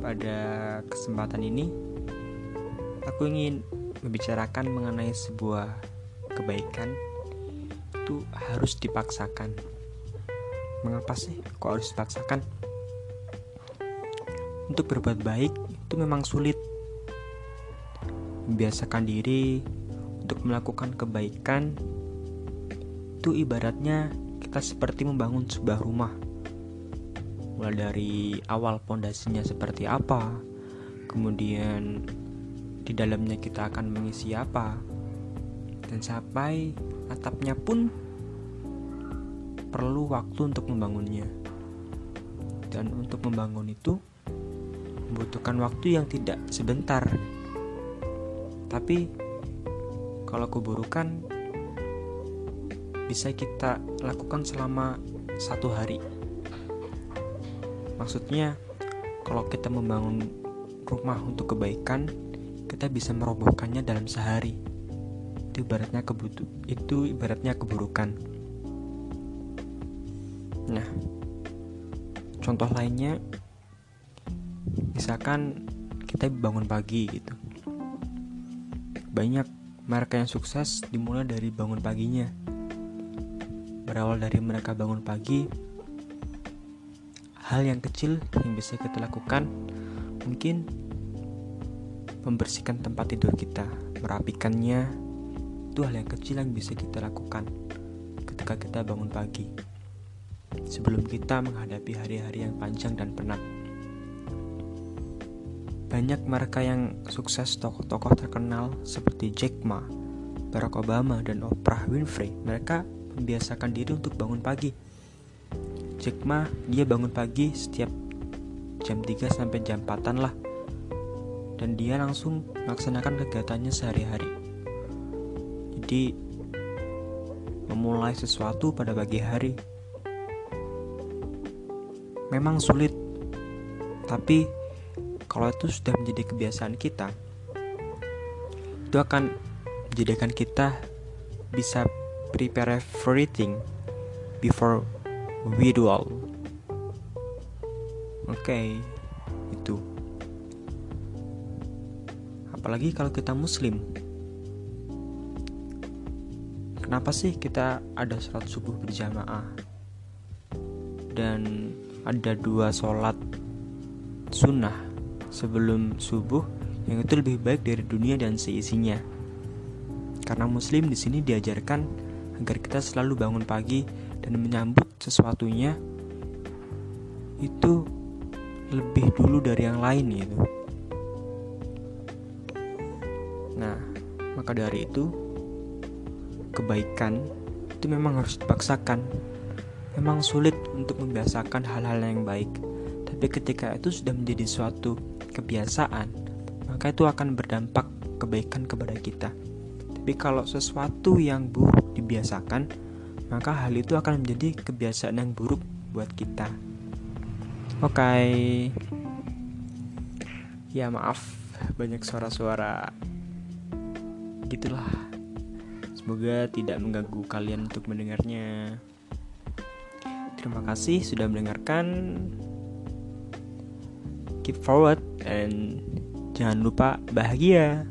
pada kesempatan ini aku ingin membicarakan mengenai sebuah kebaikan itu harus dipaksakan. Mengapa sih kok harus dipaksakan? Untuk berbuat baik itu memang sulit. Membiasakan diri untuk melakukan kebaikan itu ibaratnya kita seperti membangun sebuah rumah. Mulai dari awal pondasinya seperti apa, kemudian di dalamnya kita akan mengisi apa, dan sampai atapnya pun perlu waktu untuk membangunnya. Dan untuk membangun itu membutuhkan waktu yang tidak sebentar. Tapi kalau keburukan bisa kita lakukan selama satu hari. Maksudnya, kalau kita membangun rumah untuk kebaikan, kita bisa merobohkannya dalam sehari. Itu ibaratnya kebutuh, itu ibaratnya keburukan. Nah, contoh lainnya, misalkan kita bangun pagi gitu. Banyak mereka yang sukses dimulai dari bangun paginya berawal dari mereka bangun pagi hal yang kecil yang bisa kita lakukan mungkin membersihkan tempat tidur kita merapikannya. Itu hal yang kecil yang bisa kita lakukan ketika kita bangun pagi. Sebelum kita menghadapi hari-hari yang panjang dan penat. Banyak mereka yang sukses tokoh-tokoh terkenal seperti Jack Ma, Barack Obama, dan Oprah Winfrey. Mereka membiasakan diri untuk bangun pagi. Jack Ma, dia bangun pagi setiap jam 3 sampai jam 4 lah. Dan dia langsung melaksanakan kegiatannya sehari-hari. Jadi memulai sesuatu pada pagi hari memang sulit. Tapi kalau itu sudah menjadi kebiasaan kita, itu akan menjadikan kita bisa prepare everything before all. Oke, okay, itu. Apalagi kalau kita muslim. Kenapa sih kita ada sholat subuh berjamaah? Dan ada dua sholat sunnah sebelum subuh yang itu lebih baik dari dunia dan seisinya. Karena muslim di sini diajarkan agar kita selalu bangun pagi dan menyambut sesuatunya itu lebih dulu dari yang lain gitu. Nah, maka dari itu kebaikan itu memang harus dipaksakan. Memang sulit untuk membiasakan hal-hal yang baik. Tapi ketika itu sudah menjadi suatu kebiasaan, maka itu akan berdampak kebaikan kepada kita. Tapi kalau sesuatu yang buruk dibiasakan, maka hal itu akan menjadi kebiasaan yang buruk buat kita. Oke. Okay. Ya maaf, banyak suara-suara gitulah. Semoga tidak mengganggu kalian untuk mendengarnya. Terima kasih sudah mendengarkan. Keep forward and jangan lupa bahagia.